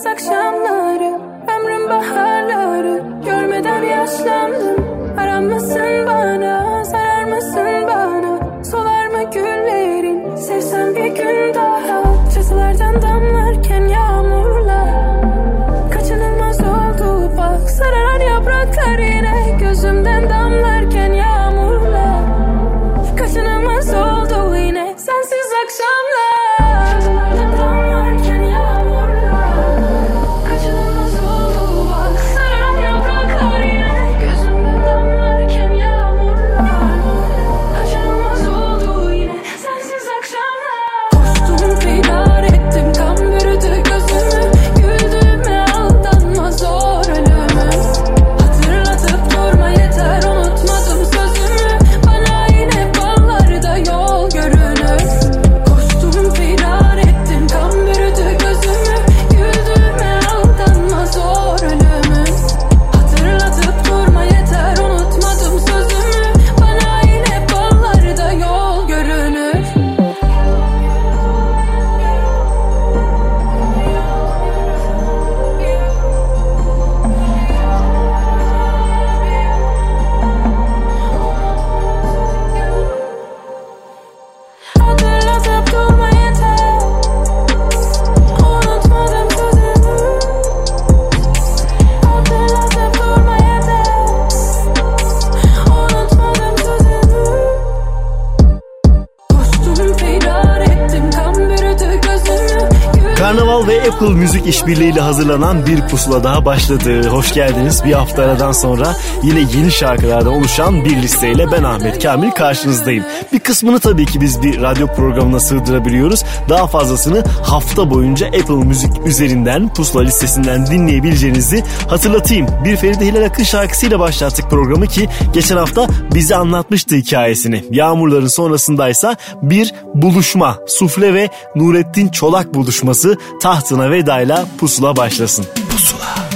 bitmez akşamları Ömrüm baharları. Görmeden yaşlandım Aranmasın bana Apple Müzik işbirliğiyle hazırlanan bir pusula daha başladı. Hoş geldiniz. Bir hafta aradan sonra yine yeni şarkılardan oluşan bir listeyle ben Ahmet Kamil karşınızdayım. Bir kısmını tabii ki biz bir radyo programına sığdırabiliyoruz. Daha fazlasını hafta boyunca Apple Müzik üzerinden pusula listesinden dinleyebileceğinizi hatırlatayım. Bir Feride Hilal Akın şarkısıyla başlattık programı ki geçen hafta bize anlatmıştı hikayesini. Yağmurların sonrasındaysa bir buluşma. Sufle ve Nurettin Çolak buluşması tahtına vedayla pusula başlasın. Pusula.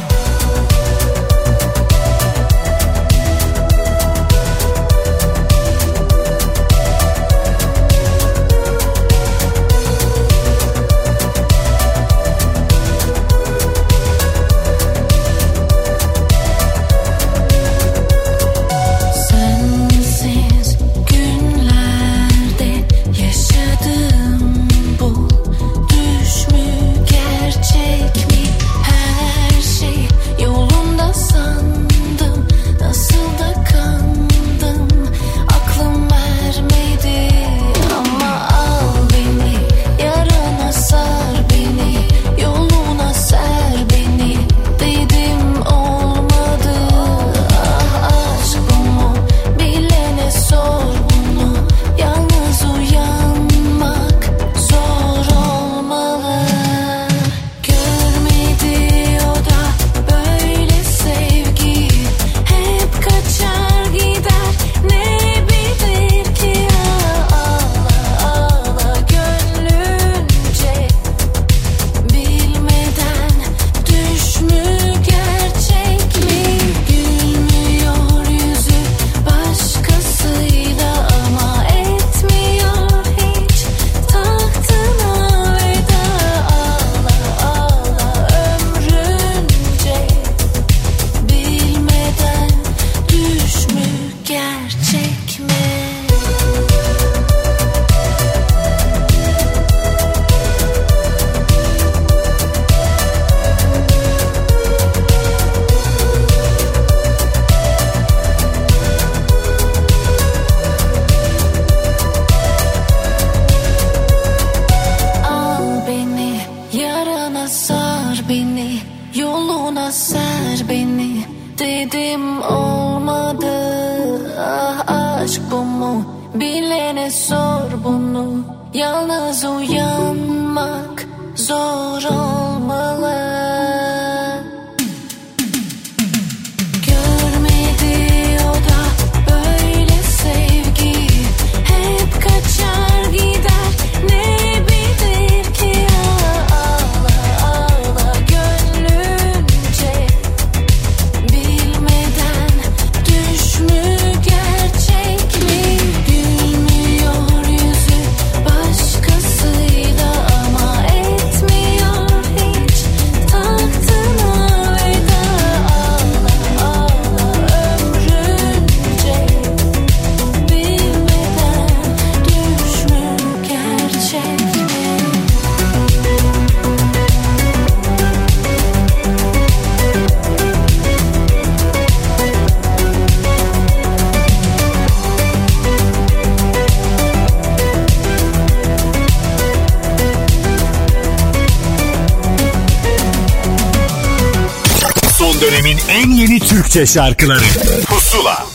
Türkçe şarkıları. Pusula.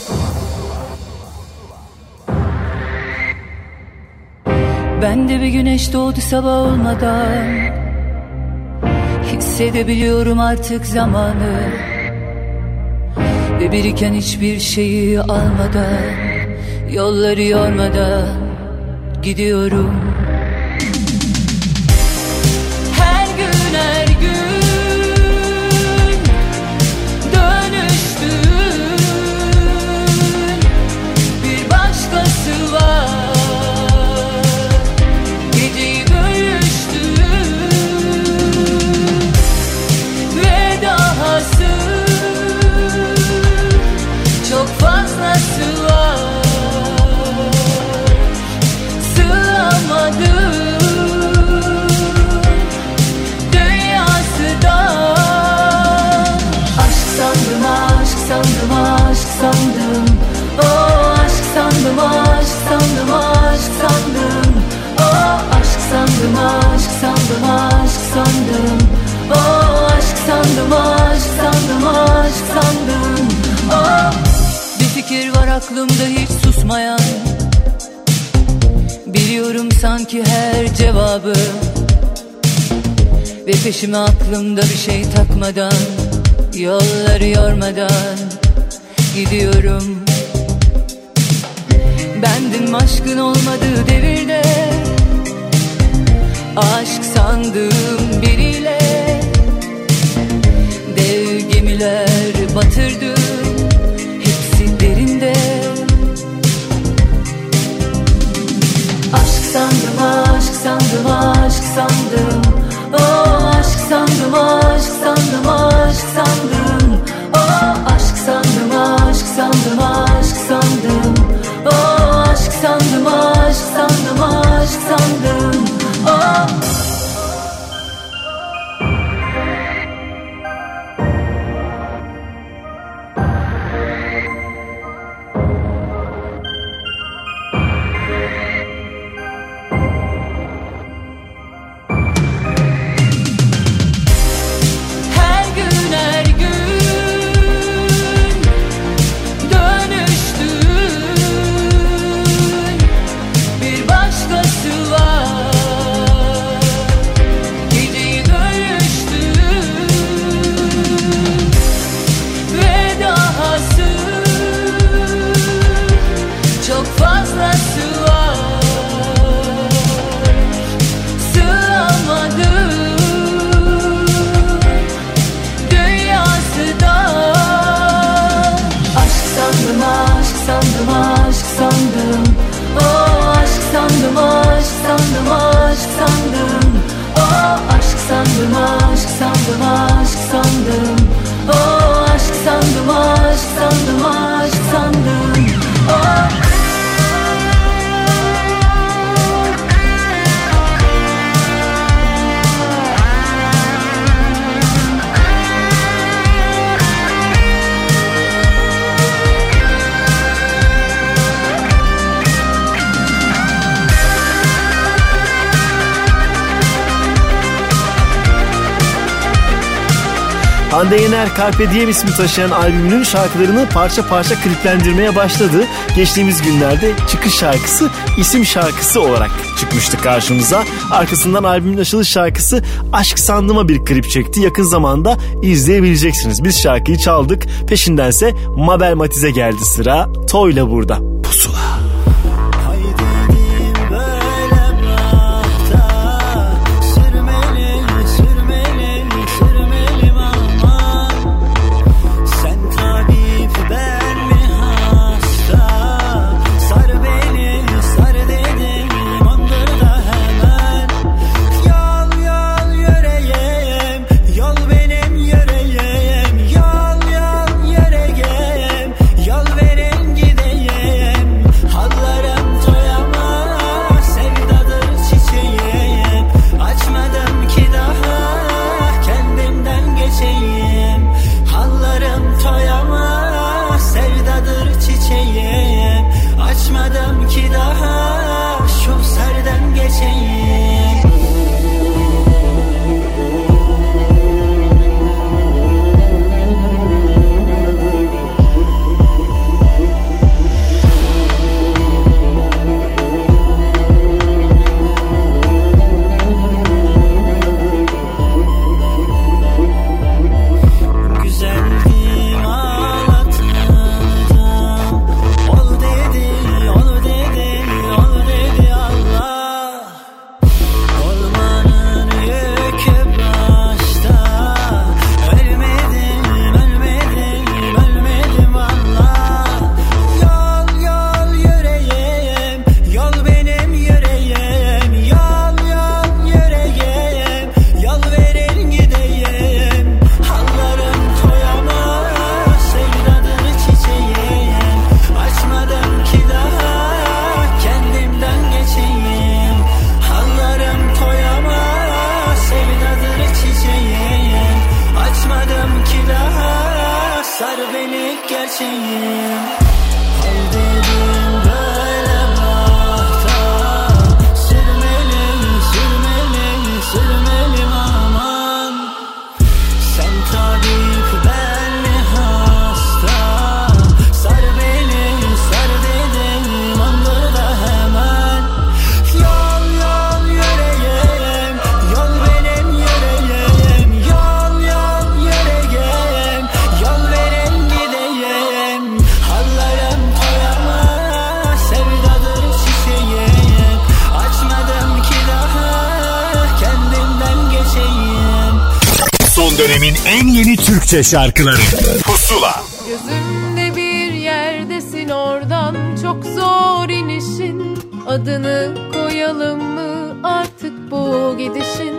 Ben de bir güneş doğdu sabah olmadan. Hissedebiliyorum artık zamanı. Ve biriken hiçbir şeyi almadan Yolları yormadan gidiyorum aklımda hiç susmayan Biliyorum sanki her cevabı. Ve peşime aklımda bir şey takmadan Yolları yormadan gidiyorum. Bendim aşkın olmadığı devirde Aşk sandığım biriyle. Dev gemiler batırdım sandım aşk sandım aşk sandım. Oh aşk sandım aşk sandım aşk sandım. Oh aşk sandım aşk sandım aşk sandım. Oh aşk sandım aşk sandım aşk sandım. Oh Hande Yener Carpe Diem ismi taşıyan albümünün şarkılarını parça parça kliplendirmeye başladı. Geçtiğimiz günlerde çıkış şarkısı isim şarkısı olarak çıkmıştı karşımıza. Arkasından albümün açılış şarkısı Aşk Sandıma bir klip çekti. Yakın zamanda izleyebileceksiniz. Biz şarkıyı çaldık. Peşindense Mabel Matiz'e geldi sıra. Toyla burada. Türkçe şarkıları. Pusula. Gözümde bir yerdesin oradan çok zor inişin. Adını koyalım mı artık bu gidişin?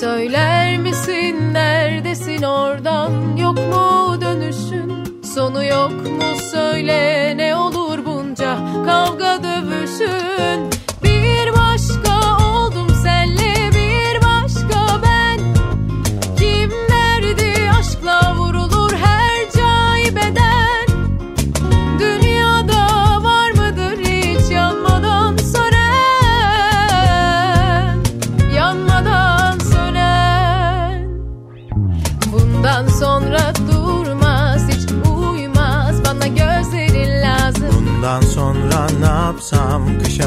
Söyler misin neredesin oradan yok mu dönüşün? Sonu yok mu söyle ne olur bunca kavga dövüşün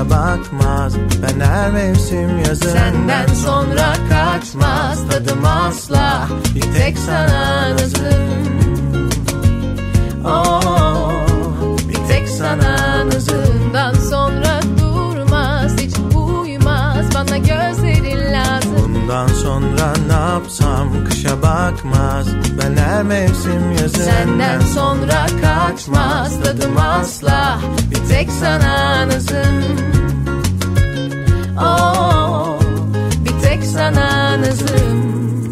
bakmaz. Ben her mevsim yazın Senden sonra kaçmaz. Tadım asla. Bir tek sana nazım. Oh, bir tek sana nazımdan sonra durmaz. Hiç uymaz bana gözlerin lazım. Bundan sonra ne yapsam? Kışa bakmaz. Ben her mevsim yazın Senden sonra kaçmaz. Tadım asla. Bir tek sana nazım Oh, bir tek sana nazım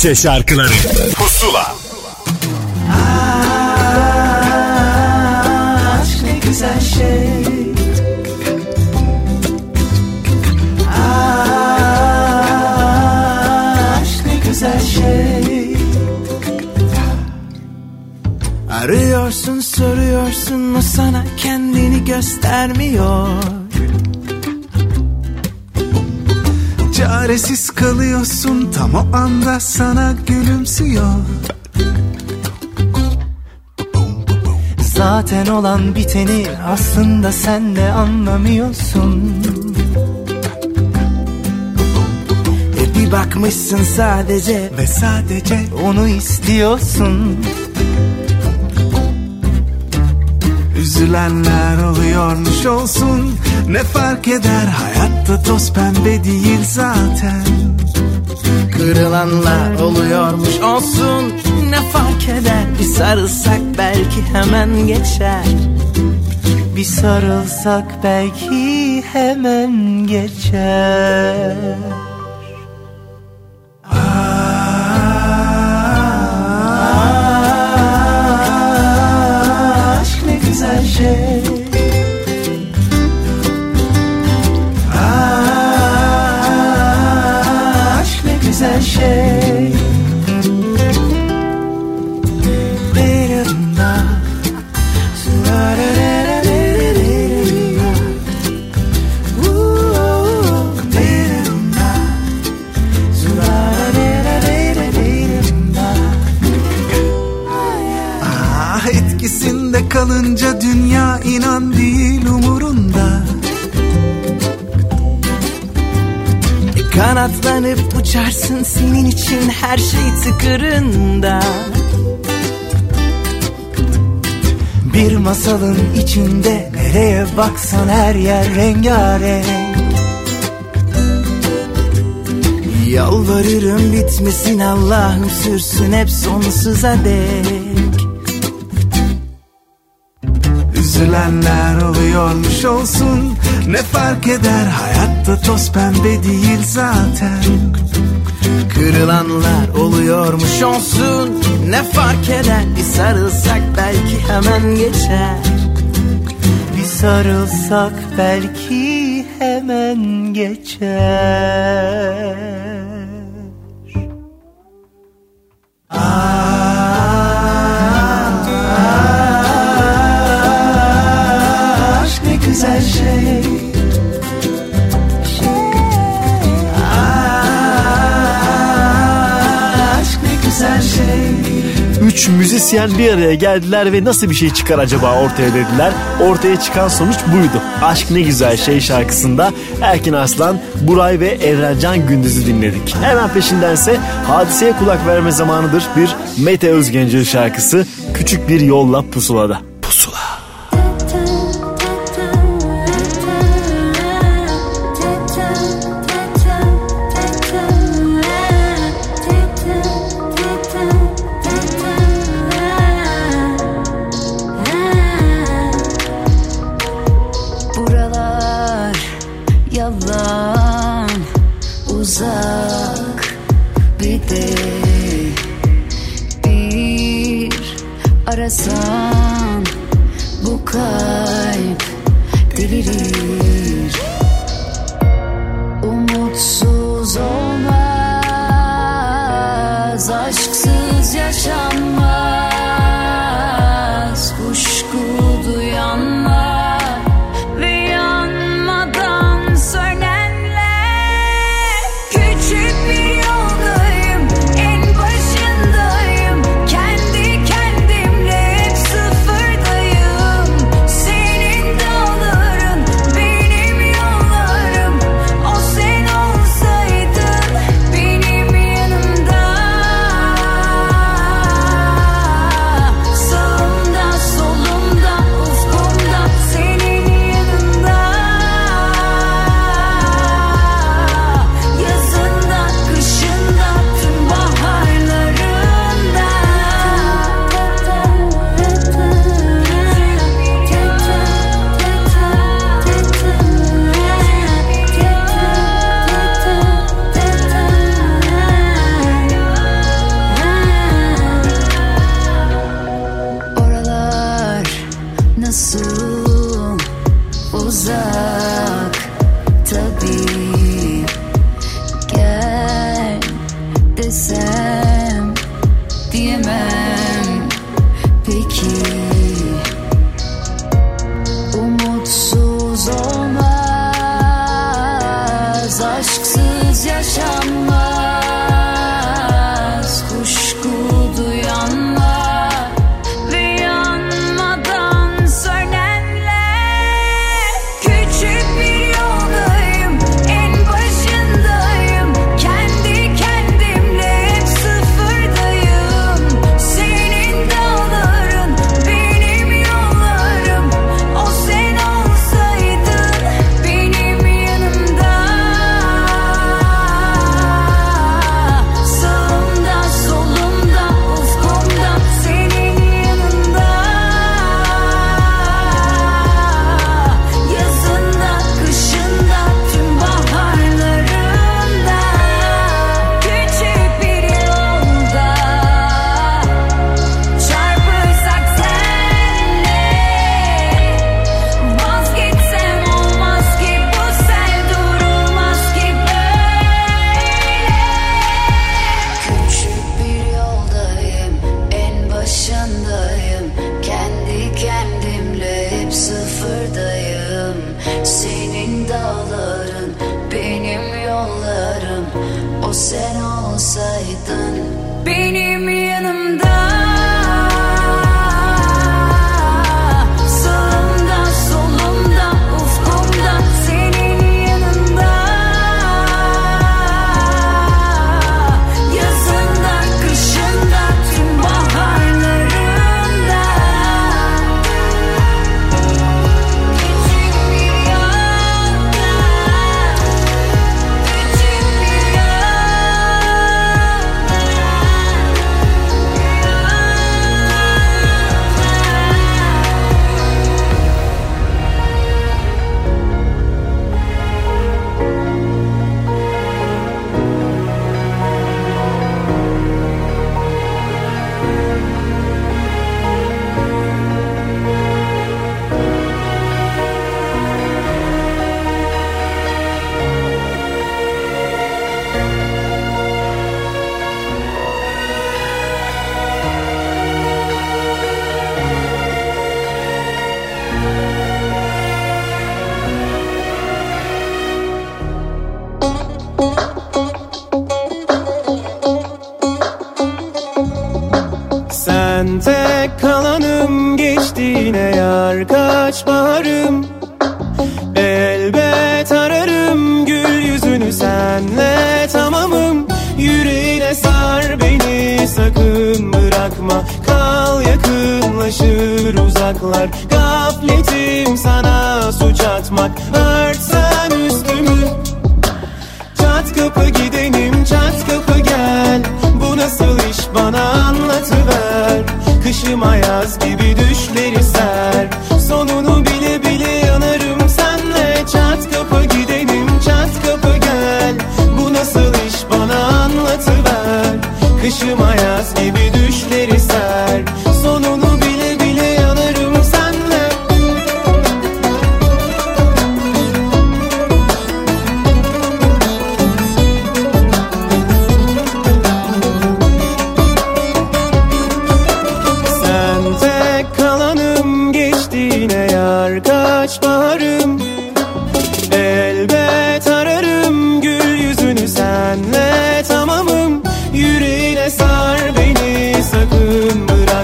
Türkçe şarkıları. Pusula. Aşk ne güzel şey. Aşk ne güzel şey. Arıyorsun soruyorsun o sana kendini göstermiyor Çaresiz kalıyorsun. Tam o anda sana gülümsüyor. Zaten olan biteni aslında sen de anlamıyorsun. E bir bakmışsın sadece ve sadece onu istiyorsun Üzülenler oluyormuş olsun. Ne fark eder? Hayatta toz pembe değil zaten. Kırılanlar oluyormuş olsun. Ne fark eder? Bir sarılsak belki hemen geçer. Bir sarılsak belki hemen geçer tıkırında Bir masalın içinde nereye baksan her yer rengarenk. Yalvarırım bitmesin Allah'ım sürsün hep sonsuza dek. Üzülenler oluyormuş olsun Ne fark eder? Hayatta toz pembe değil zaten Kırılanlar oluyormuş olsun Ne fark eder? Bir sarılsak belki hemen geçer. Bir sarılsak belki hemen geçer Üç müzisyen bir araya geldiler ve nasıl bir şey çıkar acaba ortaya dediler. Ortaya çıkan sonuç buydu. Aşk ne güzel şey şarkısında Erkin Aslan, Buray ve Evrencan Gündüz'ü dinledik. Hemen peşindense hadiseye kulak verme zamanıdır bir Mete Özgencil şarkısı Küçük Bir Yolla Pusula'da.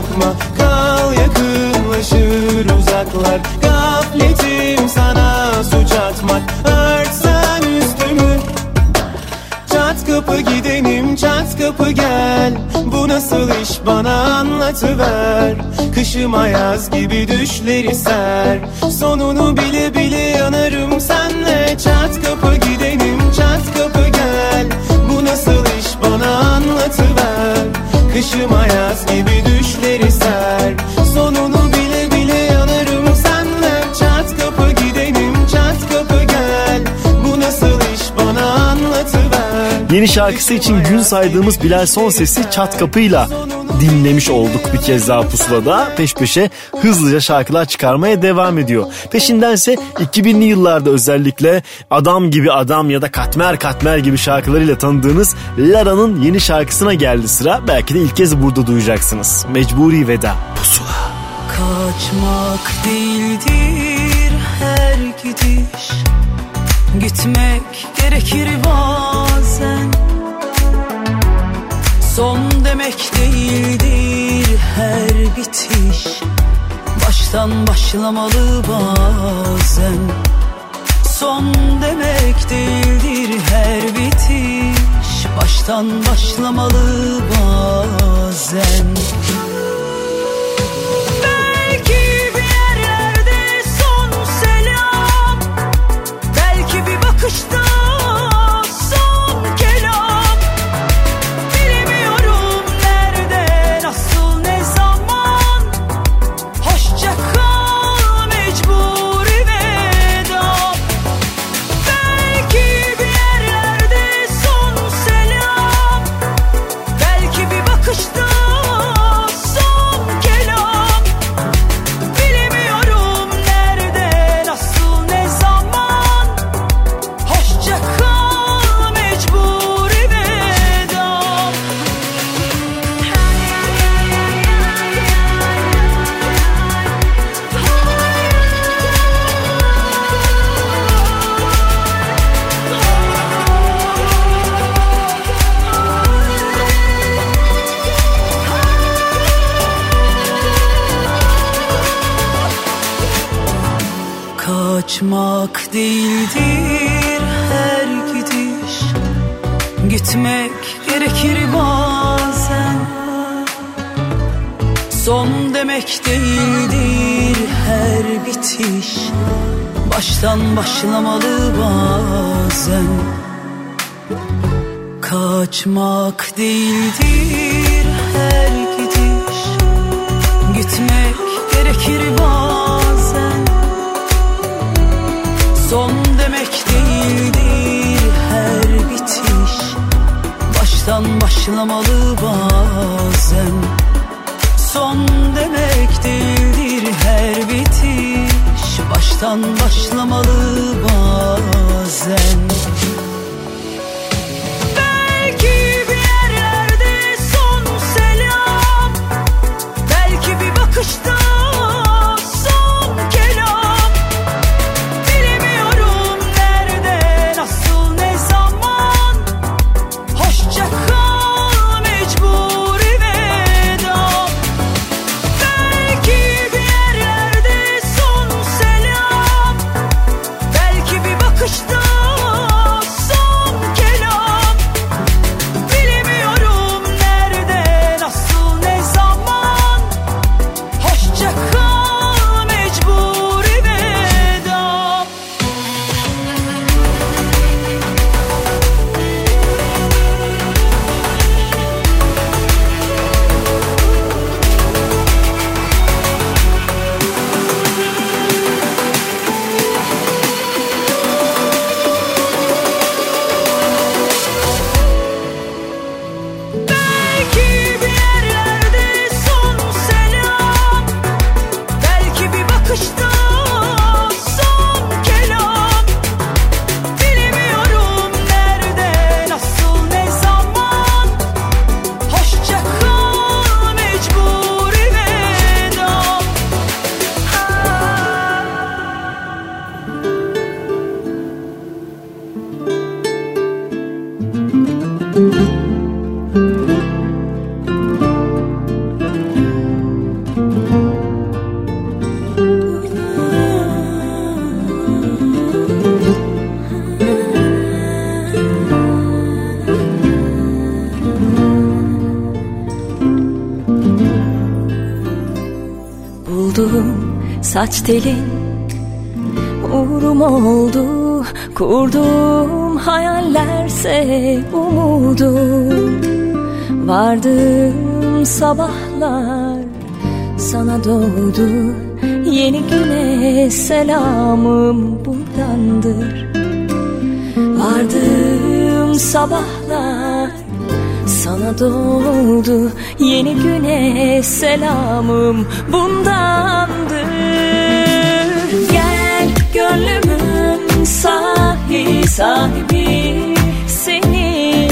Bırakma Kal yakınlaşır uzaklar. Gafletim sana suç atmak. Örtsen üstümü. Çat kapı gidenim çat kapı gel. Bu nasıl iş? Bana anlatıver. Kışıma yaz gibi düşleri ser. Sonunu bile bile yanarım senle. Çat kapı gidenim çat kapı Kışıma yaz gibi düşleri ser. Sonunu bile bile yanarım senle. Çat kapı gidenim çat kapı gel. Bu nasıl iş? Bana anlatıver. Yeni şarkısı için gün saydığımız Bilal Son Sesi Çat Kapı'yla dinlemiş olduk bir kez daha pusulada. Peş peşe hızlıca şarkılar çıkarmaya devam ediyor. Peşindense 2000'li yıllarda özellikle Adam Gibi Adam ya da Katmer Katmer gibi şarkılarıyla tanıdığınız Lara'nın yeni şarkısına geldi sıra. Belki de ilk kez burada duyacaksınız. Mecburi Veda Pusula. Kaçmak değildir her gidiş Gitmek gerekir bazen Son demek değildir her bitiş. Baştan başlamalı bazen. Son demek değildir her bitiş. Baştan başlamalı bazen. Belki bir yerlerde son selam. Belki bir bakışta Kaçmak değildir her gidiş. Gitmek gerekir bazen. Son demek değildir her bitiş. Baştan başlamalı bazen. Kaçmak değildir her gidiş. Gitmek gerekir bazen Son demek değildir her bitiş. Baştan başlamalı bazen. Son demek değildir her bitiş. Baştan başlamalı bazen. Belki bir yerlerde son selam. Belki bir bakışta saç telin Uğrum oldu. Kurduğum hayallerse umudum Vardığım sabahlar sana doğdu. Yeni güne selamım buradandır. Vardığım sabahlar sana doğdu. Yeni güne selamım bundandır Gel gönlümün sahi sahibi Seni.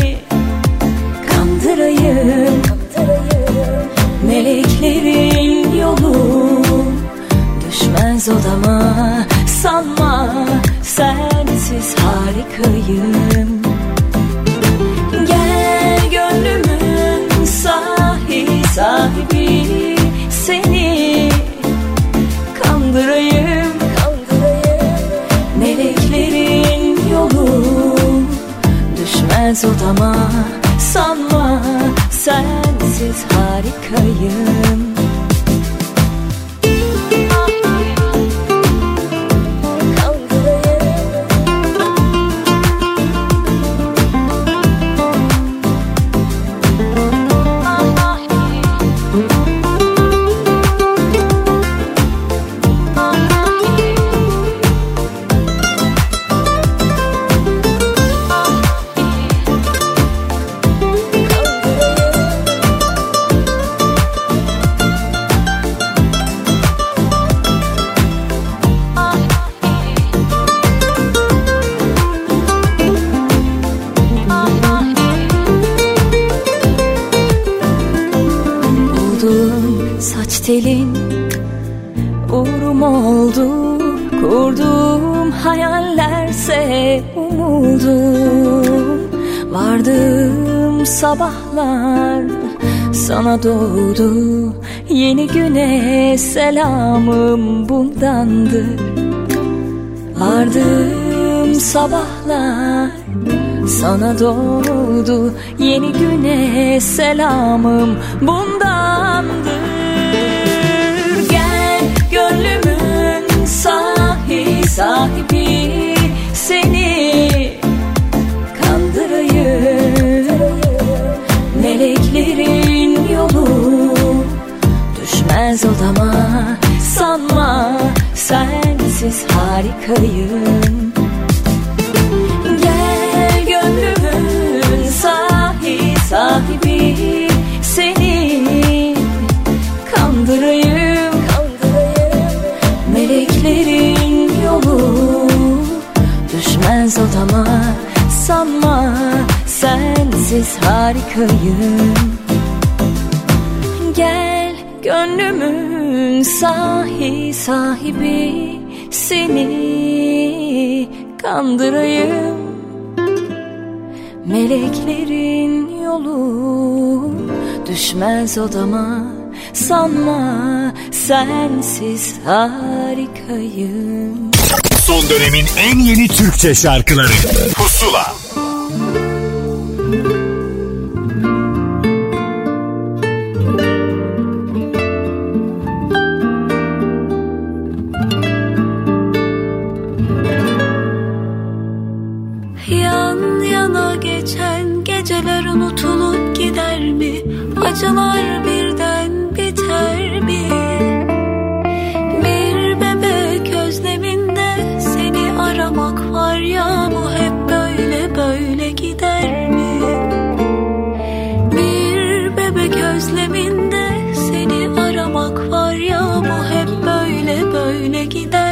Kandırayım Meleklerin yolu. Düşmez odama Sanma sensiz harikayım düşmez odama. Sanma sensiz harikayım doğdu. Yeni güne selamım bundandır. Vardığım sabahlar sana doğdu. Yeni güne selamım bundandır. Gel gönlümün sahi sahibi düşmez odama Sanma sensiz harikayım. Gel gönlümün sahi sahibi Seni. Kandırayım Meleklerin yolu. Düşmez odama Sanma sensiz harikayım gönlümün sahi sahibi Seni kandırayım. Meleklerin yolu düşmez odama Sanma sensiz harikayım. Son dönemin en yeni Türkçe şarkıları Pusula böyle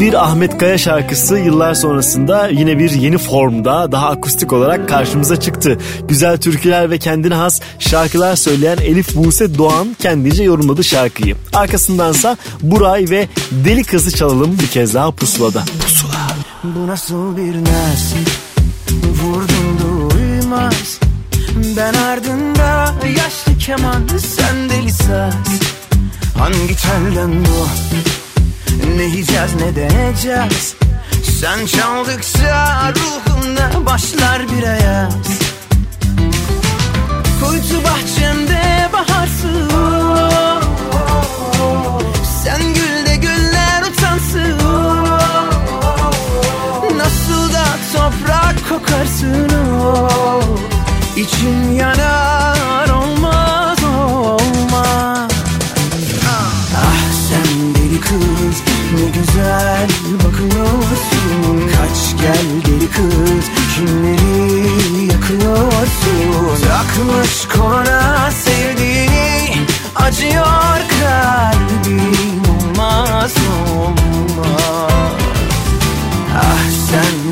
Bir Ahmet Kaya şarkısı yıllar sonrasında yine bir yeni formda daha akustik olarak karşımıza çıktı. Güzel türküler ve kendine has şarkılar söyleyen Elif Buse Doğan kendince yorumladı şarkıyı. Arkasındansa Buray ve Deli Kızı çalalım bir kez daha pusulada. Pusula. Bu nasıl bir nesil Vurdum duymaz Ben ardında yaşlı keman Sen deli saz Hangi telden bu Ne yiyeceğiz ne deneyeceğiz? Sen çaldıkça ruhumda başlar bir ayaz Kuytu bahçemde baharsın Sen gül de güller utansın Nasıl da toprak kokarsın. O İçim yanar olmaz olmaz. Ah sen deli kız ne güzel bakıyorsun. Kaç gel deli kız kimleri yakıyorsun? Takmış koluna sevdiğini acıyor kalbim olmaz olmaz. Ah sen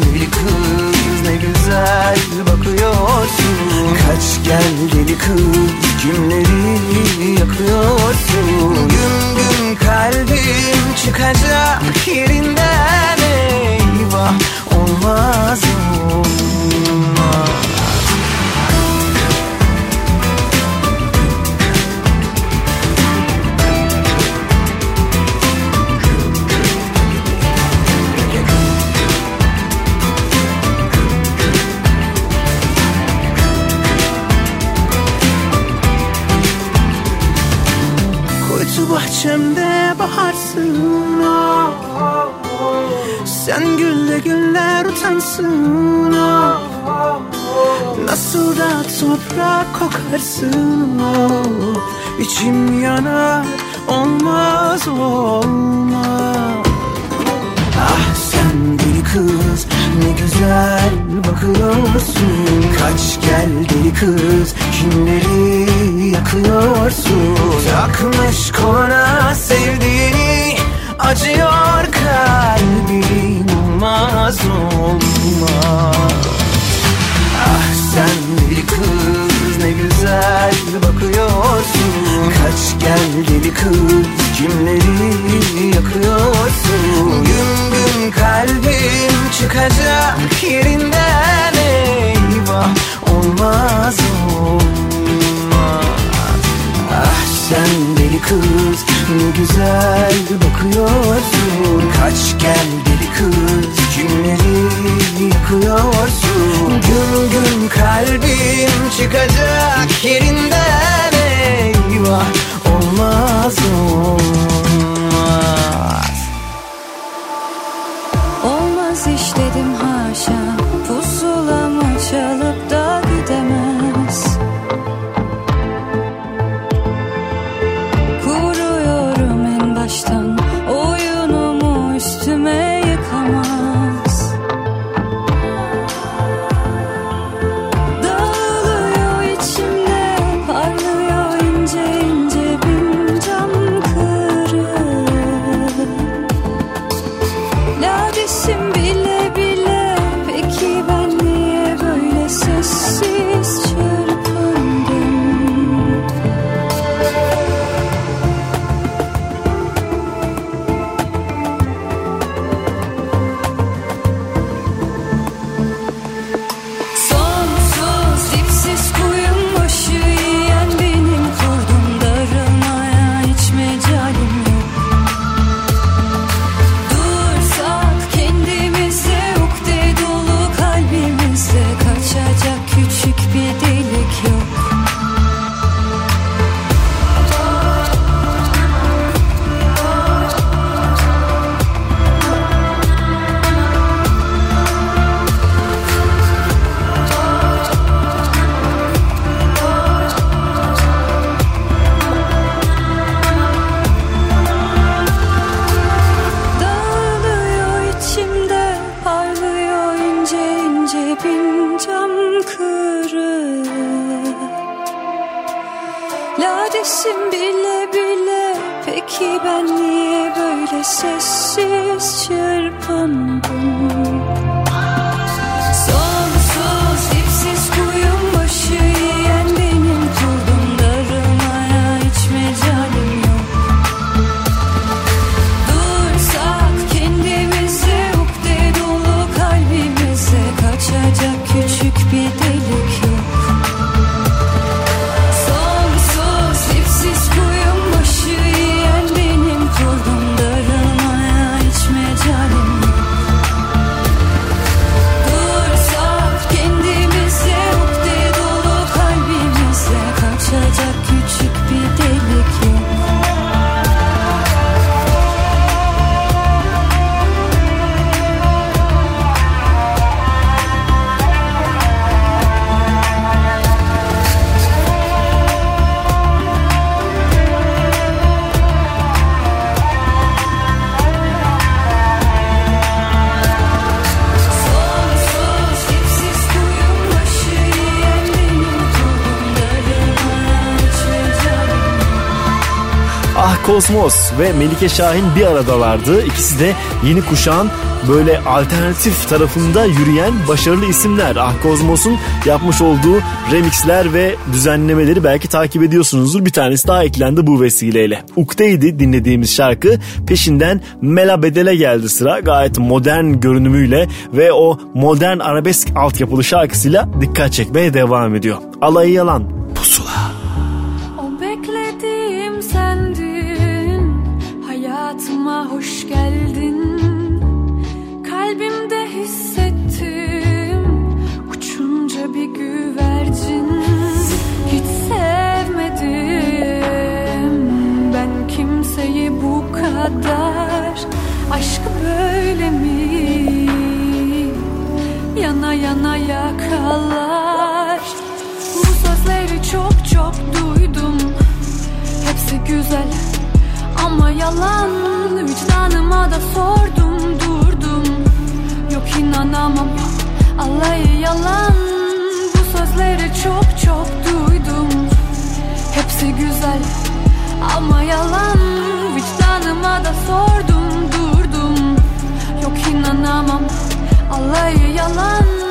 bakıyorsun Kaç gel deli kız kimleri yakıyorsun? Gün gün kalbim çıkacak yerinden eyvah Olmaz olmaz Bahçemde baharsın ah. Sen gülle güller utansın ah. Nasıl da toprak kokarsın ah. İçim yanar olmaz olmaz Ah kendini kız Ne güzel bakıyorsun. Kaç gel deli kız Kimleri yakıyorsun? Takmış koluna sevdiğini Acıyor kalbin Olmaz olmaz Ah sen deli kız Ne güzel bakıyorsun. Kaç gel deli kız Kimleri yakıyorsun. Gün gün kalbim çıkacak yerinden. Eyvah olmaz olmaz. Ah sen deli kız ne güzel bakıyorsun. Kaç gel deli kız kimleri yakıyorsun. Gün gün kalbim Kozmos ve Melike Şahin bir aradalardı. İkisi de yeni kuşağın böyle alternatif tarafında yürüyen başarılı isimler. Ah Kozmos'un yapmış olduğu remixler ve düzenlemeleri belki takip ediyorsunuzdur. Bir tanesi daha eklendi bu vesileyle. Ukde'ydi dinlediğimiz şarkı. Peşinden Mela Bedel'e geldi sıra. Gayet modern görünümüyle ve o modern arabesk altyapılı şarkısıyla dikkat çekmeye devam ediyor. Alayı yalan. Kadar Aşk böyle mi? Yana yana yakalar. Bu sözleri çok çok duydum. Hepsi güzel ama yalan. Vicdanıma da sordum durdum. Yok inanamam alayı yalan. Bu sözleri çok çok duydum. Hepsi güzel ama yalan Da sordum durdum. Yok inanamam alayı yalan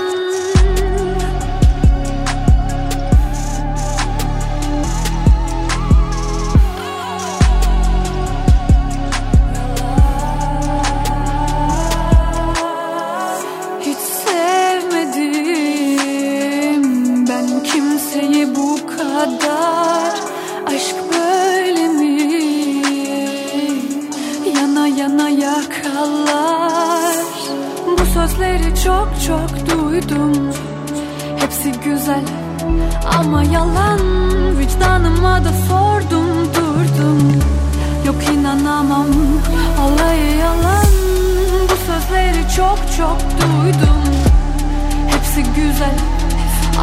çok çok duydum. Hepsi güzel ama yalan. Vicdanıma da sordum durdum. Yok inanamam olayı yalan. Bu sözleri çok çok duydum. Hepsi güzel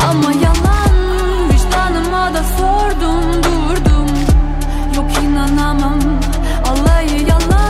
ama yalan. Vicdanıma da sordum durdum. Yok inanamam olayı yalan.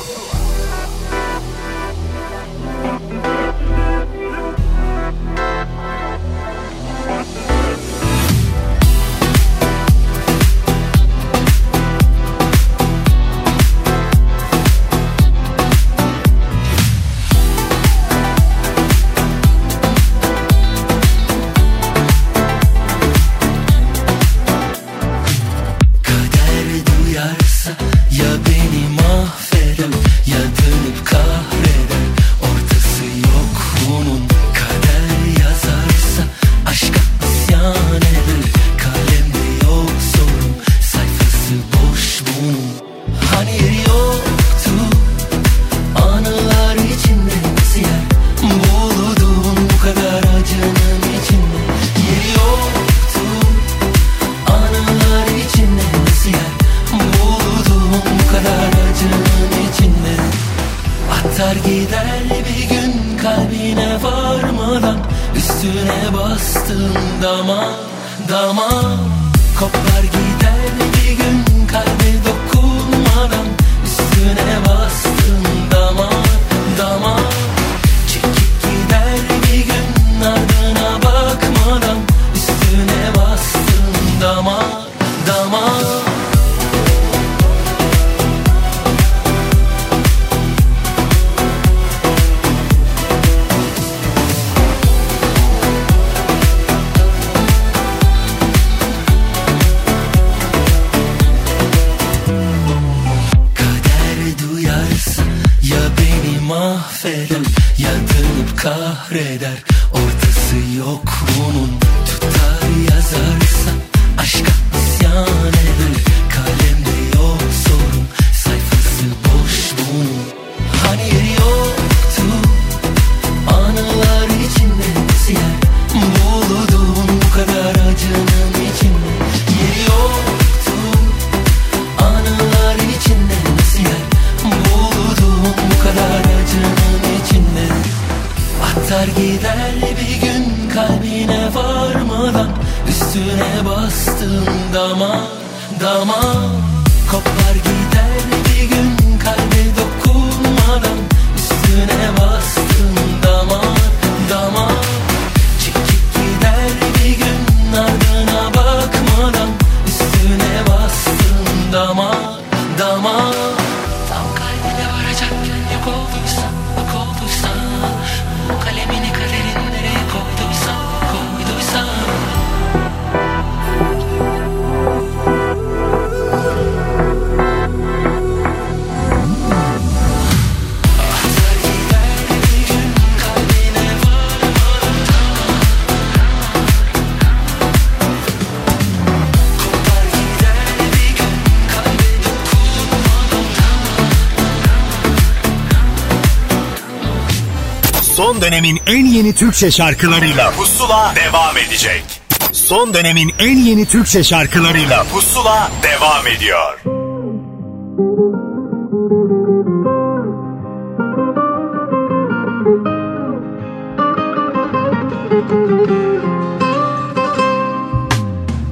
dönemin en yeni Türkçe şarkılarıyla Pusula devam edecek. Son dönemin en yeni Türkçe şarkılarıyla Pusula devam ediyor.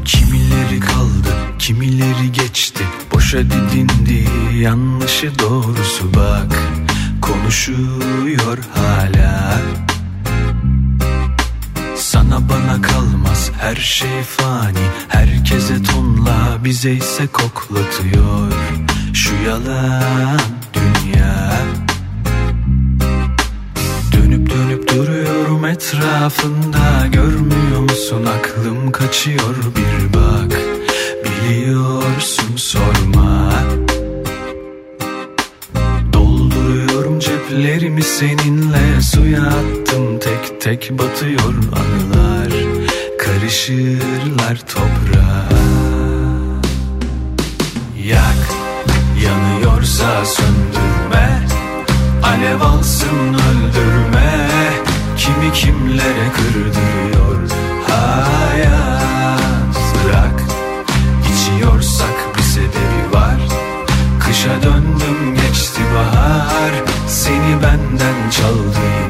Kimileri kaldı, kimileri geçti. Boşa didindi, yanlışı doğrusu bak konuşuyor hala. Sana bana kalmaz her şey fani. Herkese tonla bize ise koklatıyor Şu yalan dünya. Dönüp dönüp duruyorum etrafında Görmüyor musun? Aklım kaçıyor bir bak. Biliyorsun sorma Ceplerimi seninle Suya attım. Tek tek batıyor anılar. Karışırlar toprağa. Yak yanıyorsa söndürme. Alev alsın öldürme. Kimi kimlere kırdırıyor hayat. Bırak içiyorsak bir sebebi var. Kışa döndüm geçti bahar Seni benden çaldı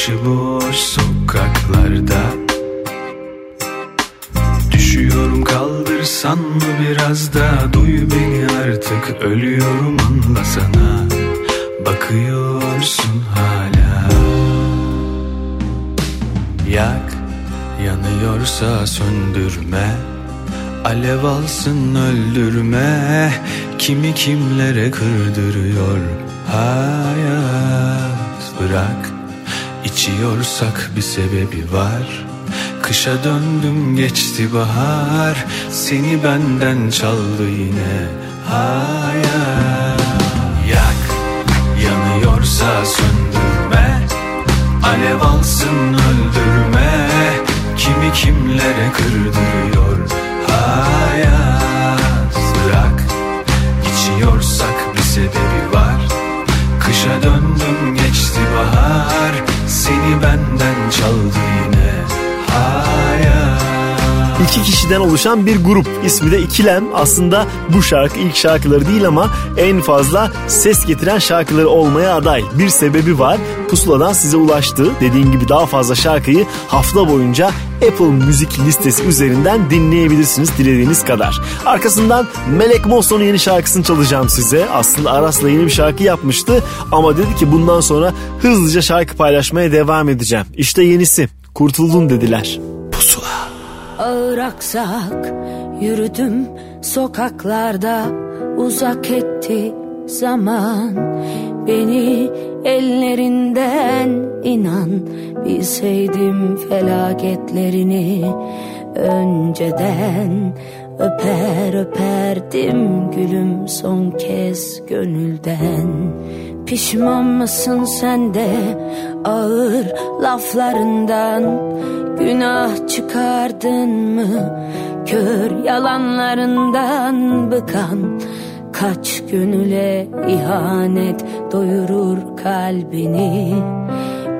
Başıboş sokaklarda. Düşüyorum kaldırsan mı biraz da Duy beni artık ölüyorum anlasana Bakıyorsun hala. Yak yanıyorsa söndürme. Alev alsın öldürme. Kimi kimlere kırdırıyor hayat? Bırak içiyorsak bir sebebi var. Kışa döndüm geçti bahar. Seni benden çaldı yine hayat Yak yanıyorsa söndürme. Alev alsın öldürme. Kimi kimlere kırdırıyor hayat. Bırak içiyorsak bir sebebi var. Kışa döndüm geçti bahar Seni benden çaldı yine hayat İki kişiden oluşan bir grup. İsmi de İkilem. Aslında bu şarkı ilk şarkıları değil ama en fazla ses getiren şarkıları olmaya aday. Bir sebebi var. Pusuladan size ulaştı. Dediğim gibi daha fazla şarkıyı hafta boyunca Apple Müzik listesi üzerinden dinleyebilirsiniz dilediğiniz kadar. Arkasından Melek Mosso'nun yeni şarkısını çalacağım size. Aslında Aras'la yeni bir şarkı yapmıştı ama dedi ki bundan sonra hızlıca şarkı paylaşmaya devam edeceğim. İşte yenisi. Kurtuldun dediler. Pusula. Ağır aksak yürüdüm sokaklarda uzak etti zaman beni ellerinden inan. Bilseydim felaketlerini önceden. Öper öperdim gülüm son kez gönülden. Pişman mısın sen de ağır laflarından? Günah çıkardın mı? Kör yalanlarından bıkan Kaç gönüle ihanet doyurur kalbini.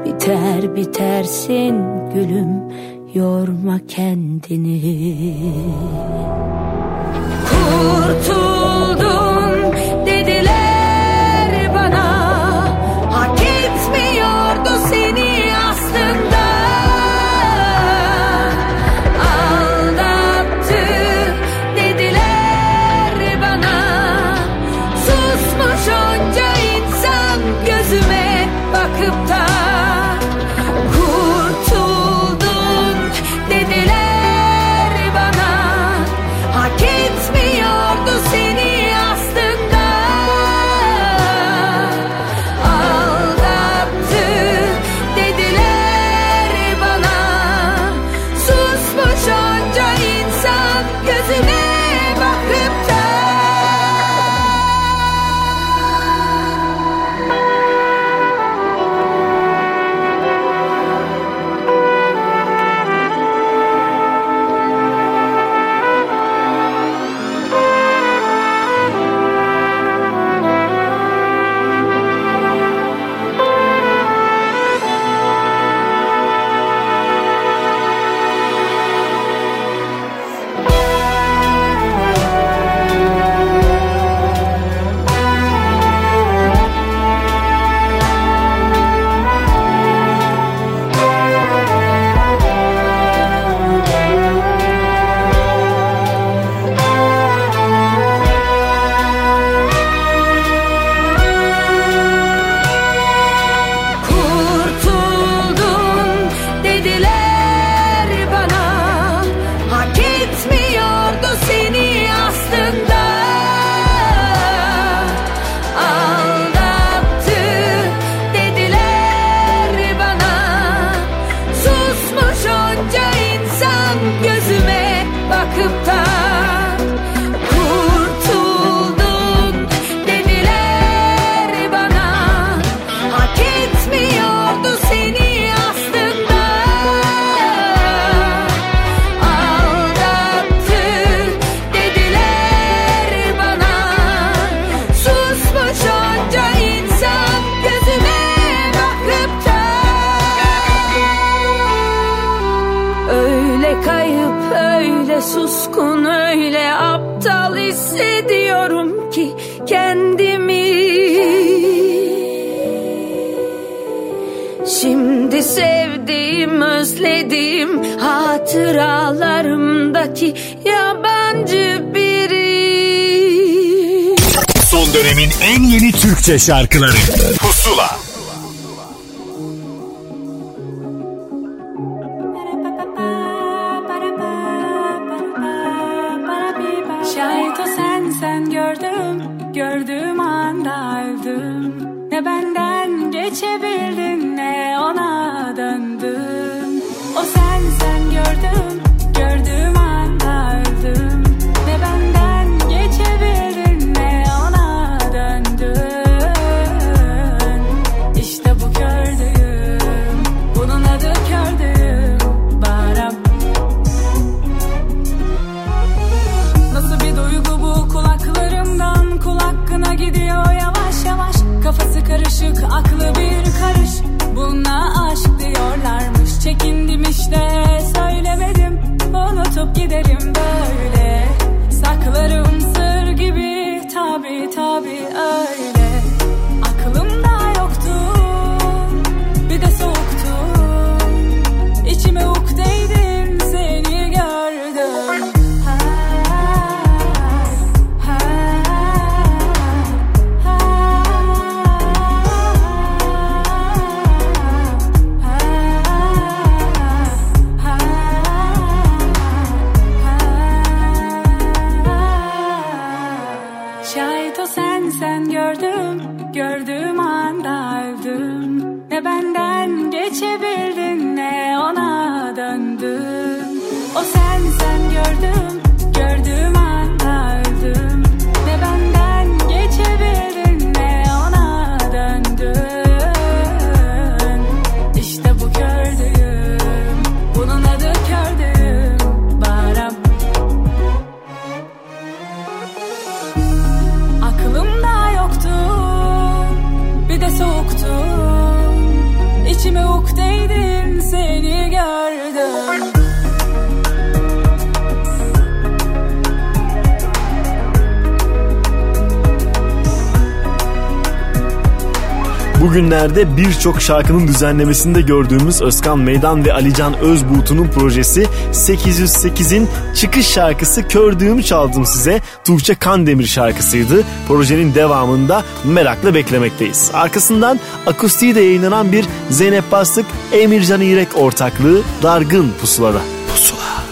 Biter bitersin gülüm yorma kendini. Kurtuldum Özledim özledim hatıralarımdaki yabancı biri. Son dönemin en yeni Türkçe şarkıları. Pusula. 2000'lerde birçok şarkının düzenlemesinde gördüğümüz Özkan Meydan ve Alican Özbuğut'un projesi 808'in çıkış şarkısı Kördüğüm Çaldım Size Tuğçe Kandemir şarkısıydı. Projenin devamında merakla beklemekteyiz. Arkasından akustiği de yayınlanan bir Zeynep Bastık Emircan İrek ortaklığı Dargın Pusula'da. Pusula.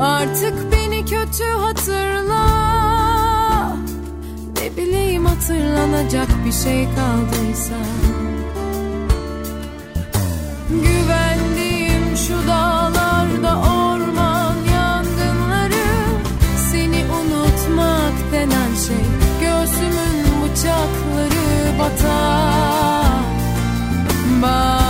Artık beni kötü hatırla. Ne bileyim hatırlanacak bir şey kaldıysa. Güvendiğim şu dağlarda orman yangınları Seni unutmak denen şey Göğsümün bıçakları batar. Bak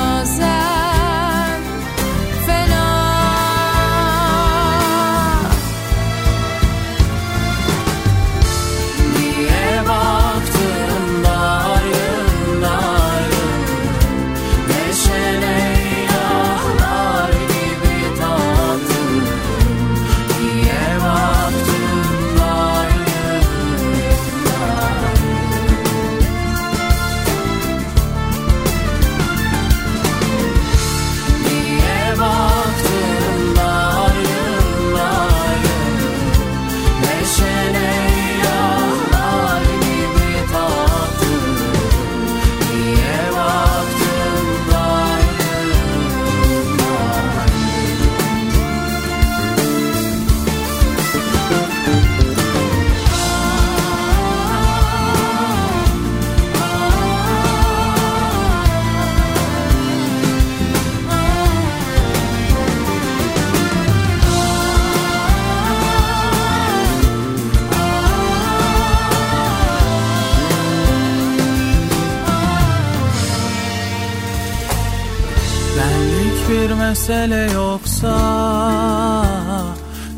mesele yoksa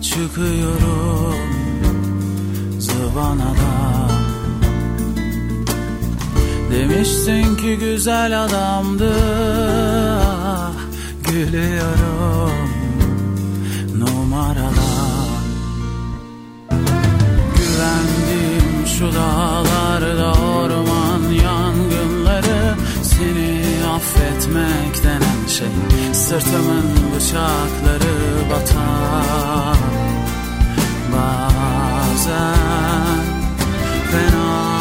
çıkıyorum zıvanadan. Demiştin ki güzel adamdı ah, Gülüyorum numaradan. Güvendim şu dağlarda orman yangınları Seni affetmekten şey. Sırtımın bıçakları batar Bazen fena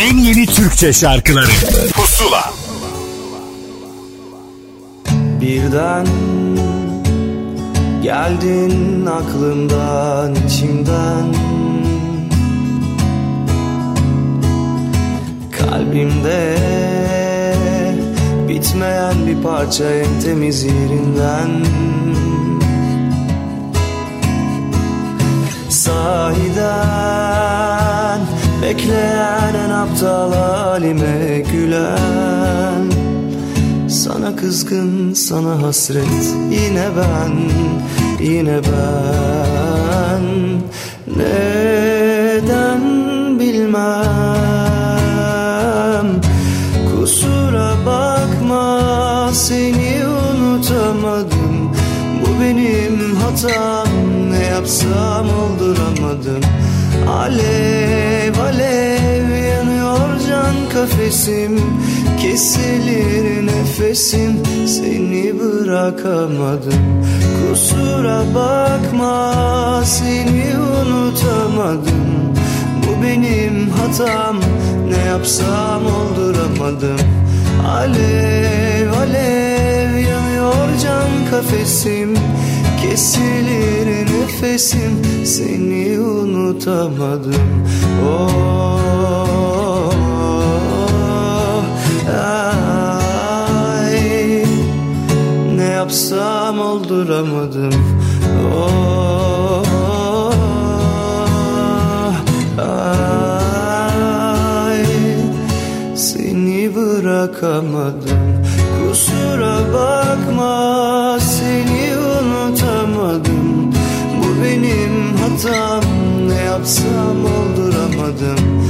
en yeni Türkçe şarkıları. Pusula. Birden geldin aklımdan içimden. Kalbimde bitmeyen bir parça en temiz yerinden bekleyen en aptal halime gülen. Sana kızgın, sana hasret Yine ben, yine ben. Neden bilmem? Kusura bakma seni unutamadım. Bu benim hatam Ne yapsam olduramadım. Alev kafesim Kesilir nefesim seni bırakamadım. Kusura bakma seni unutamadım. Bu benim hatam ne yapsam olduramadım. Alev alev yanıyor can kafesim Kesilir nefesim seni unutamadım. Oh, yapsam olduramadım. Oh, ay, seni bırakamadım. Kusura bakma seni unutamadım. Bu benim hatam ne yapsam olduramadım.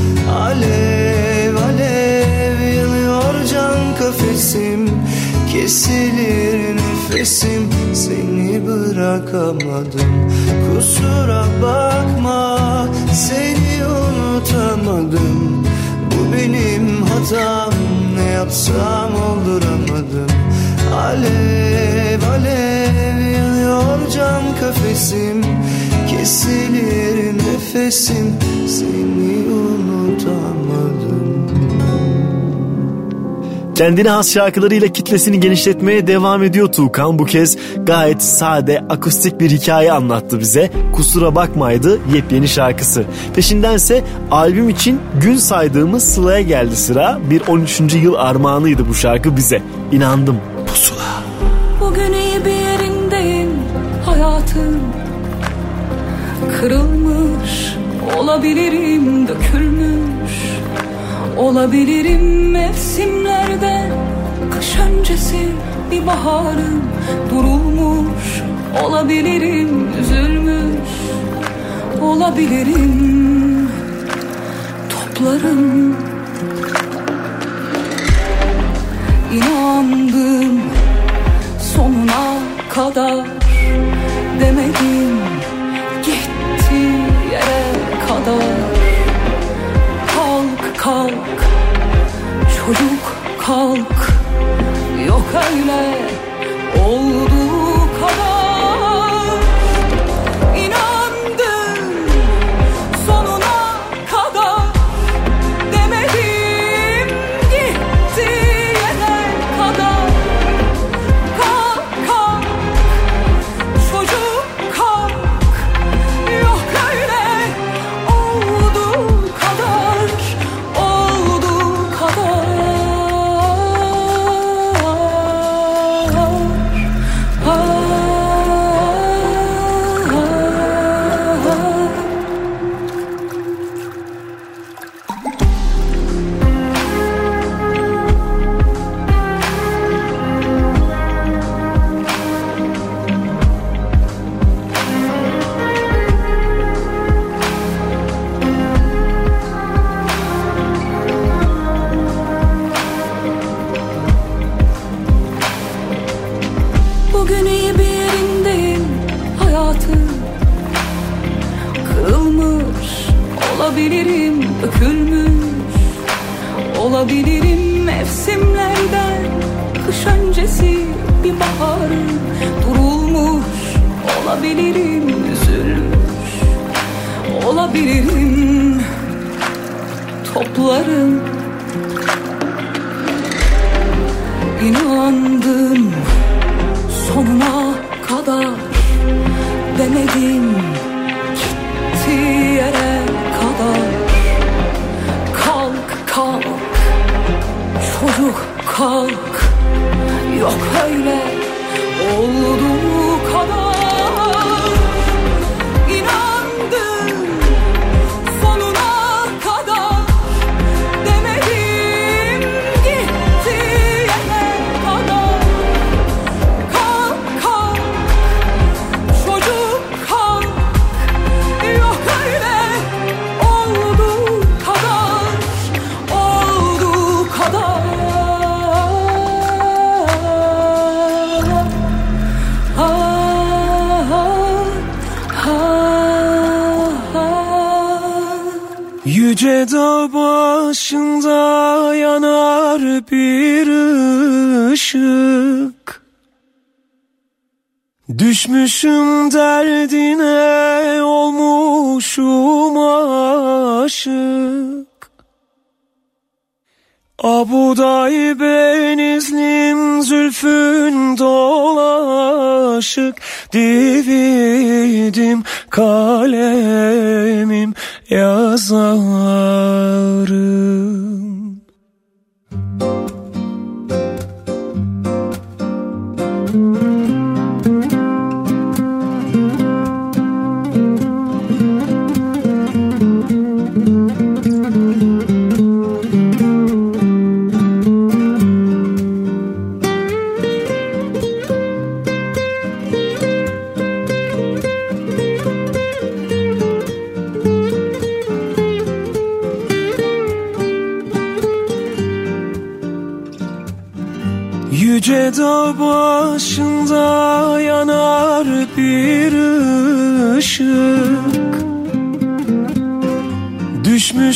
Alev alev yanıyor can kafesim. Kesilir nefesim seni bırakamadım. Kusura bakma seni unutamadım. Bu benim hatam ne yapsam olduramadım. Alev alev yanıyor can kafesim. Kesilir nefesim seni Kendine has şarkılarıyla kitlesini genişletmeye devam ediyor Tuğkan. Bu kez gayet sade, akustik bir hikaye anlattı bize. Kusura bakmaydı yepyeni şarkısı. Peşindense albüm için gün saydığımız Sıla'ya geldi sıra. Bir 13. yıl armağanıydı bu şarkı bize. İnandım. Pusula. Bugün iyi bir yerindeyim hayatım Kırılmış olabilirim dökülmüş Olabilirim mevsimlerde. Kış öncesi bir baharım Durulmuş. Olabilirim üzülmüş. Olabilirim toplarım. İnandım sonuna kadar. Demedim gitti yere kadar kalk çocuk kalk. Yok öyle olduğu olabilirim. Üzülmüş. Olabilirim. Toplarım Düşmüşüm derdine olmuşum aşık. Abuday benizlim zülfün dolaşık. Dividim kalemim yazarım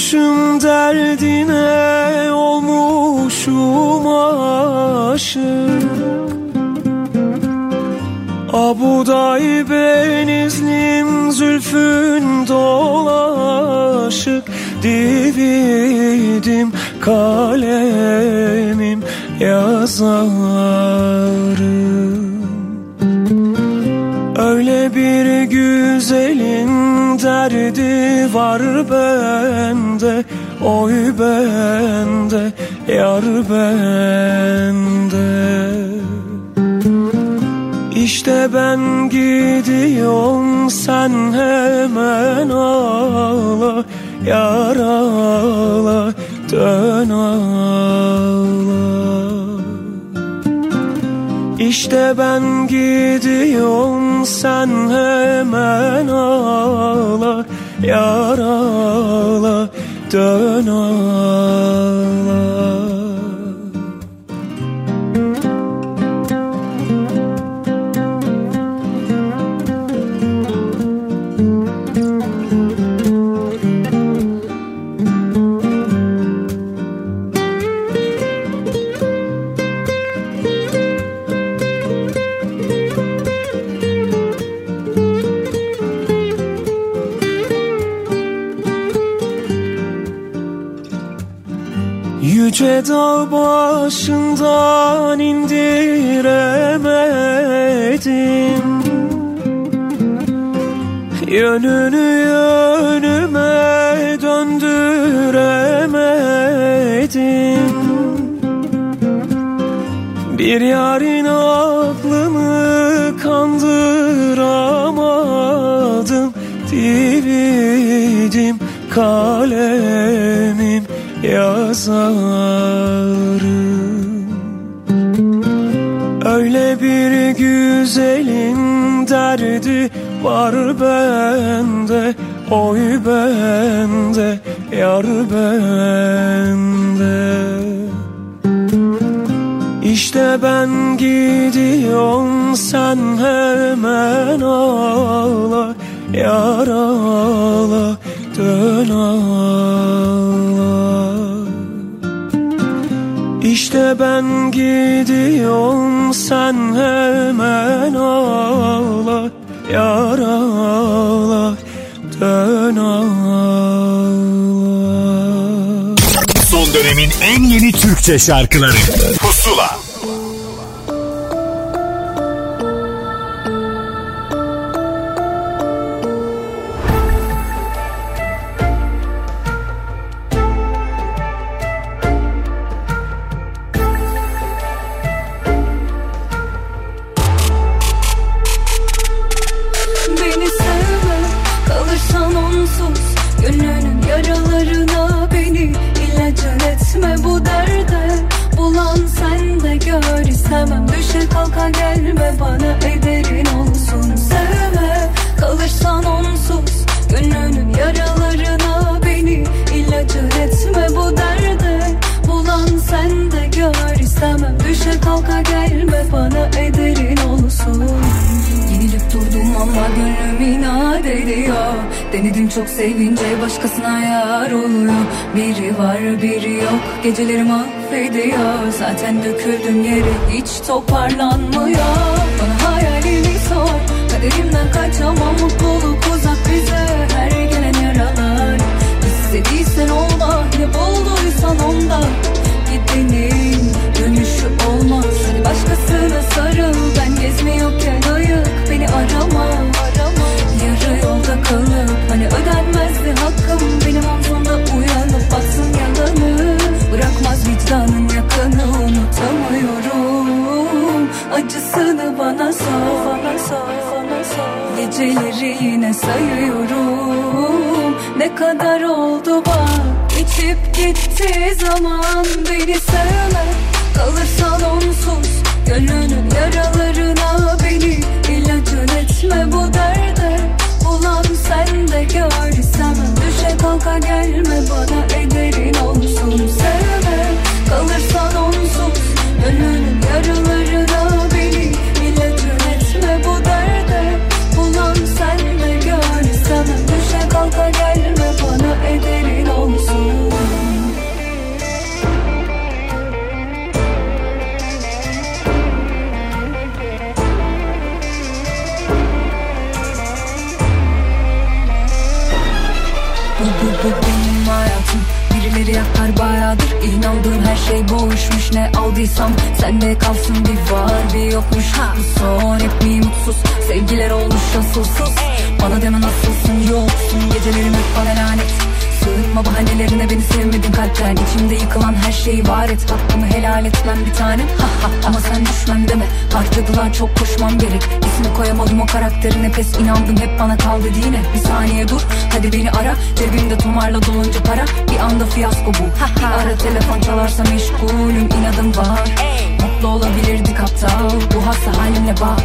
Düşmüşüm derdine olmuşum aşık. Abuday benizlim zülfün dolaşık. Dividim kalemim yazarım derdi var bende Oy bende yar bende. İşte ben gidiyorum sen hemen ağla Yar ağla dön ağla. İşte ben gidiyorum sen hemen ağla Yar ağla dön ağla başından indiremedim. Yönünü yönüme döndüremedim. Bir yarın aklımı kandıramadım. Dividim kalemim yazarım Öyle bir güzelin derdi var bende Oy bende yar bende. İşte ben gidiyorum sen hemen ağla Yar ağla dön ağla İşte ben gidiyorum sen hemen ağla Yar dön ağla. Son dönemin en yeni Türkçe şarkıları. Pusula Denedim çok sevince başkasına yar oluyor Biri var biri yok geceleri mahvediyor. Zaten döküldüm yere hiç toparlanmıyor. Bana hayalini sor kaderimden kaçamam. Mutluluk uzak bize her gelen yaralar. İstediysen olma ne bulduysan onda Acısını bana sor, bana sor, bana sor. Geceleri yine sayıyorum. Ne kadar oldu bak içip gitti zaman. Beni sevme kalırsan onsuz Gönlünün yaralarına beni ilacın etme bu derde. Ulan sen de gör istemem. Düşe kalka gelme bana O karakterine pes inandım hep bana kal dediğine Bir saniye dur hadi beni ara. Cebimde tumarla dolunca para Bir anda fiyasko bu. Bir ara telefon çalarsa meşgulüm inadım var. Mutlu olabilirdik aptal Bu hasta halimle bak.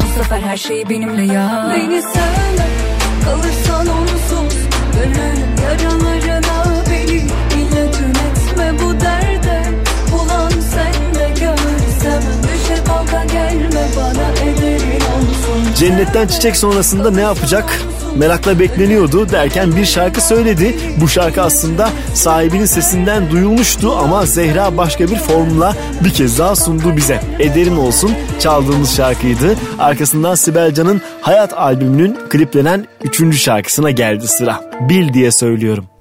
Bu sefer her şey benimle ya. Beni sevme kalırsan onsuz Gönlünün yaralarına Cennetten çiçek sonrasında ne yapacak? Merakla bekleniyordu derken bir şarkı söyledi. Bu şarkı aslında sahibinin sesinden duyulmuştu ama Zehra başka bir formla bir kez daha sundu bize. Ederin olsun çaldığımız şarkıydı. Arkasından Sibel Can'ın Hayat albümünün kliplenen 3. şarkısına geldi sıra. Bil diye söylüyorum.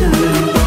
to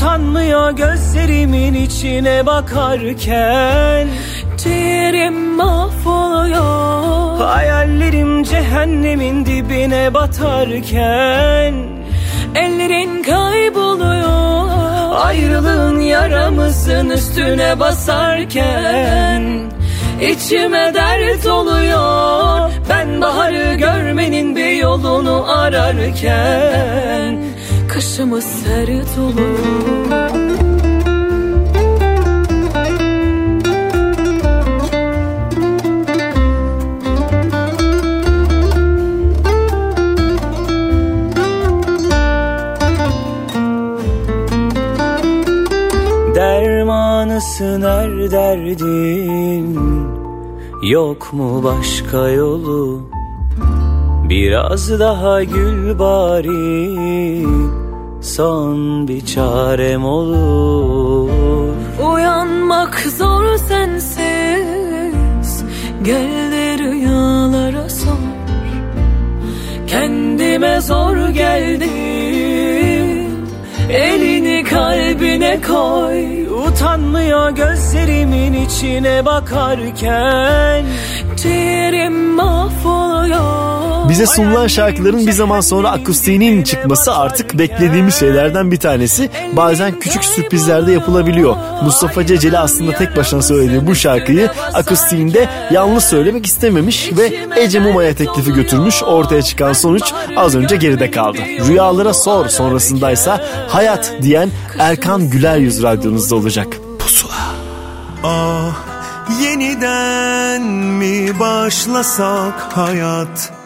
utanmıyor gözlerimin içine bakarken. Ciğerim mahvoluyor. Hayallerim cehennemin dibine batarken. Ellerin kayboluyor. Ayrılığın yaramızın üstüne basarken. İçime dert oluyor. Ben baharı görmenin bir yolunu ararken. Kışımı sarı dolu. Dermanı sınar derdim Yok mu başka yolu? Biraz daha gül bari. Uyansan bir çarem olur. Uyanmak zor sensiz Gel de rüyalara sor. Kendime zor geldim Elini kalbine koy. Utanmıyor gözlerimin içine bakarken. Ciğerim mahvoluyor. Bize sunulan şarkıların bir zaman sonra akustiğinin çıkması artık beklediğimiz şeylerden bir tanesi. Bazen küçük sürprizler de yapılabiliyor. Mustafa Ceceli aslında tek başına söylediği bu şarkıyı akustiğinde yalnız söylemek istememiş ve Ece Muma'ya teklifi götürmüş. Ortaya çıkan sonuç az önce geride kaldı. Rüyalara sor sonrasındaysa hayat diyen Erkan Güler Yüz radyonuzda olacak. Pusula. Ah yeniden mi başlasak hayat?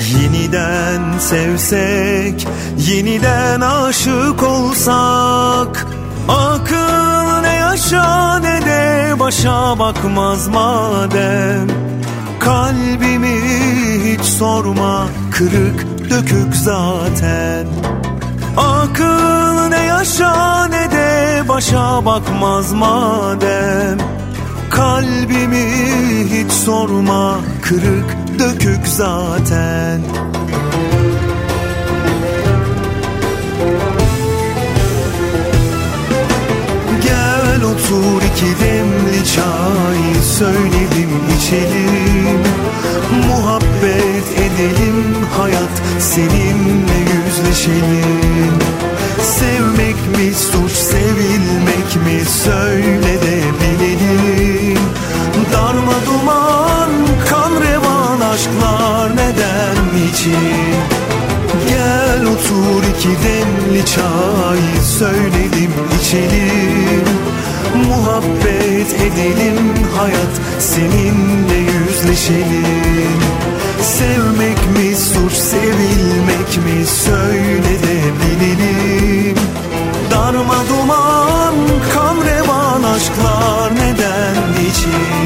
Yeniden sevsek, yeniden aşık olsak Akıl ne yaşa ne de başa bakmaz madem. Kalbimi hiç sorma kırık dökük zaten. Akıl ne yaşa ne de başa bakmaz madem. Kalbimi hiç sorma kırık dökük zaten. Gel otur iki demli çay söyledim içelim. Muhabbet edelim hayat seninle yüzleşelim. Sevmek mi suç sevilmek mi söyle de bilelim. Darma duman kan revan aşklar neden için Gel otur iki demli çay söyledim içelim. Muhabbet edelim hayat seninle yüzleşelim. Sevmek mi suç sevilmek mi söyle de bilelim. Darma duman kan revan aşklar neden için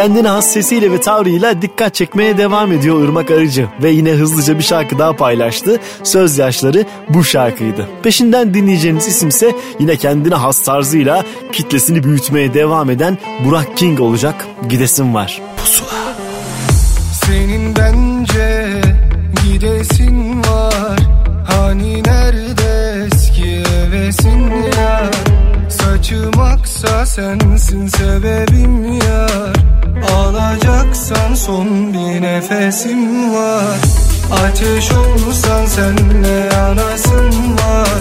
Kendine has sesiyle ve tavrıyla dikkat çekmeye devam ediyor Irmak Arıcı. Ve yine hızlıca bir şarkı daha paylaştı. Söz yaşları bu şarkıydı. Peşinden dinleyeceğiniz isimse yine kendine has tarzıyla kitlesini büyütmeye devam eden Burak King olacak. Gidesim var. Pusula. Senin bence gidesin var. Hani nerede eski hevesin ya Saçım aksa sensin sebebim son bir nefesim var. Ateş olsan senle yanasın var.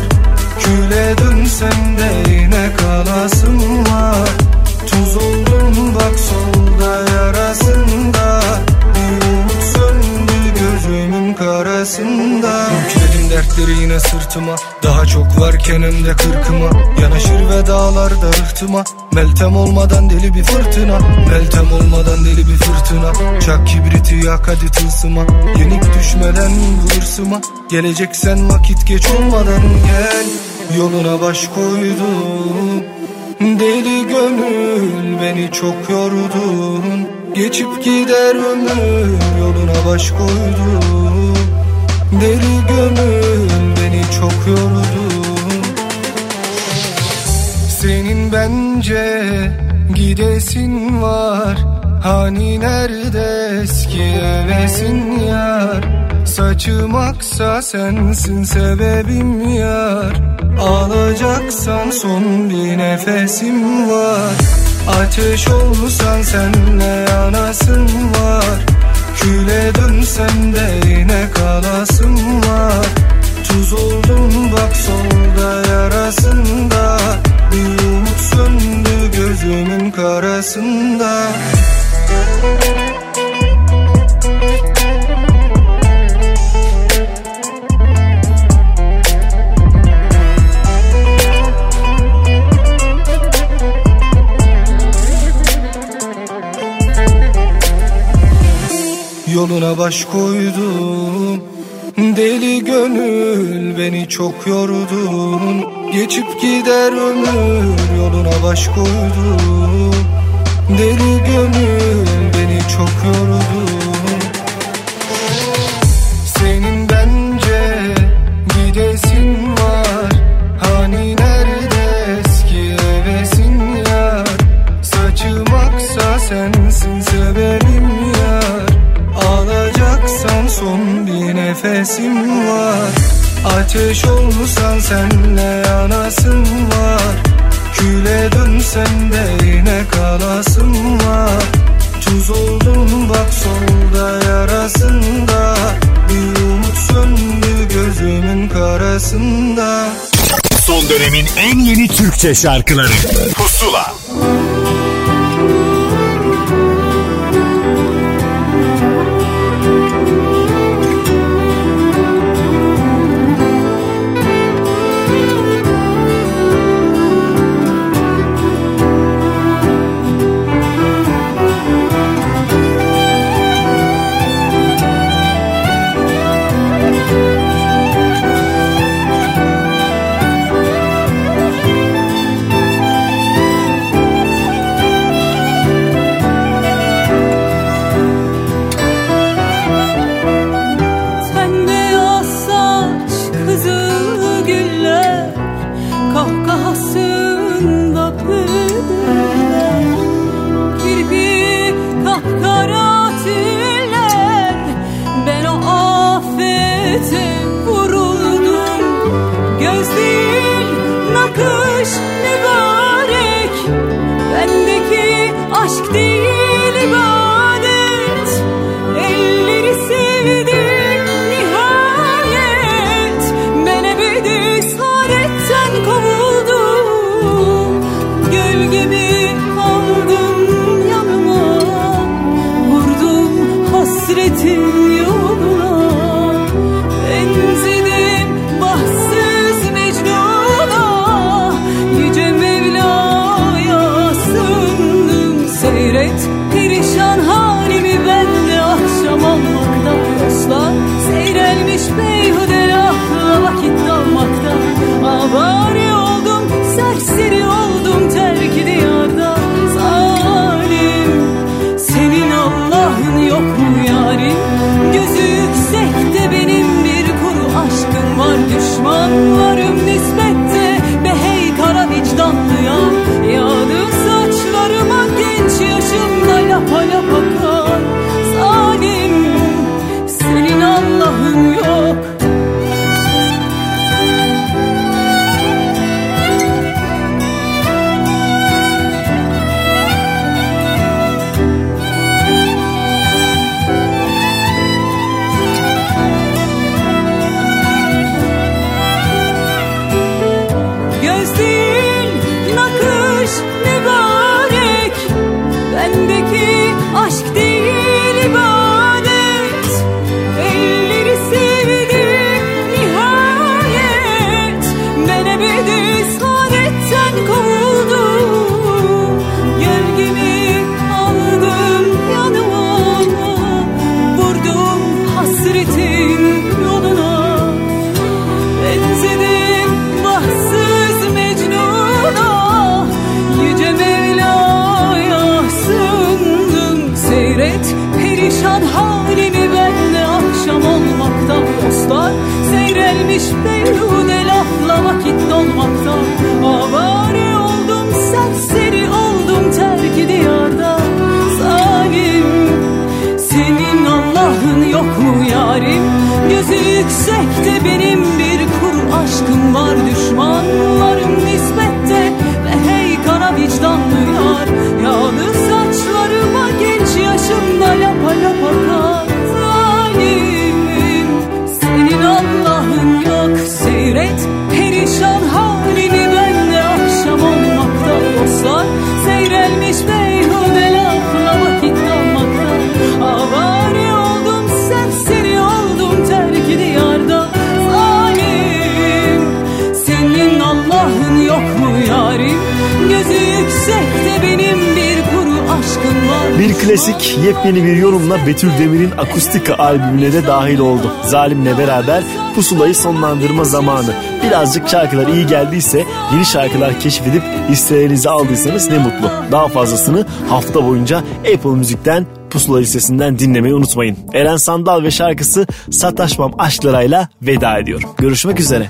Küle dönsem de yine kalasın var. Tuz oldum bak solda yarasında. Bir umut söndü gözümün karasında. Yükledin dertleri yine sırtıma çok varken hem de kırkıma. Yanaşır ve dağlarda ıhtıma Meltem olmadan deli bir fırtına. Meltem olmadan deli bir fırtına. Çak kibriti yak hadi tılsıma. Yenik düşmeden vurırsıma Geleceksen vakit geç olmadan gel. Yoluna baş koydum. Deli gönül beni çok yordun Geçip gider ömür yoluna baş koydum. Deli gönül çok yordun Senin bence gidesin var. Hani nerede eski hevesin yar? Saçım aksa sensin sebebim yar. Alacaksan son bir nefesim var. Ateş olsan senle yanasın var. Küle dönsem de yine kalasın var Tuz oldum bak solda yarasında. Bir umut söndü gözümün karasında. Yoluna baş koydum Deli gönül beni çok yordun Geçip gider ömür yoluna baş koydum Deli gönül beni çok yordun nefesim var. Ateş olsan senle yanasın var. Küle dönsem de yine kalasın var. Tuz oldum bak solda yarasında. Bir umut söndü gözümün karasında. Son dönemin en yeni Türkçe şarkıları. Pusula What Akustika albümüne de dahil oldu. Zalim'le beraber pusulayı sonlandırma zamanı. Birazcık şarkılar iyi geldiyse, yeni şarkılar keşfedip listelerinizi aldıysanız ne mutlu. Daha fazlasını hafta boyunca Apple Müzik'ten Pusula listesinden dinlemeyi unutmayın. Eren Sandal ve şarkısı Sataşmam Aşklara'yla veda ediyorum. Görüşmek üzere.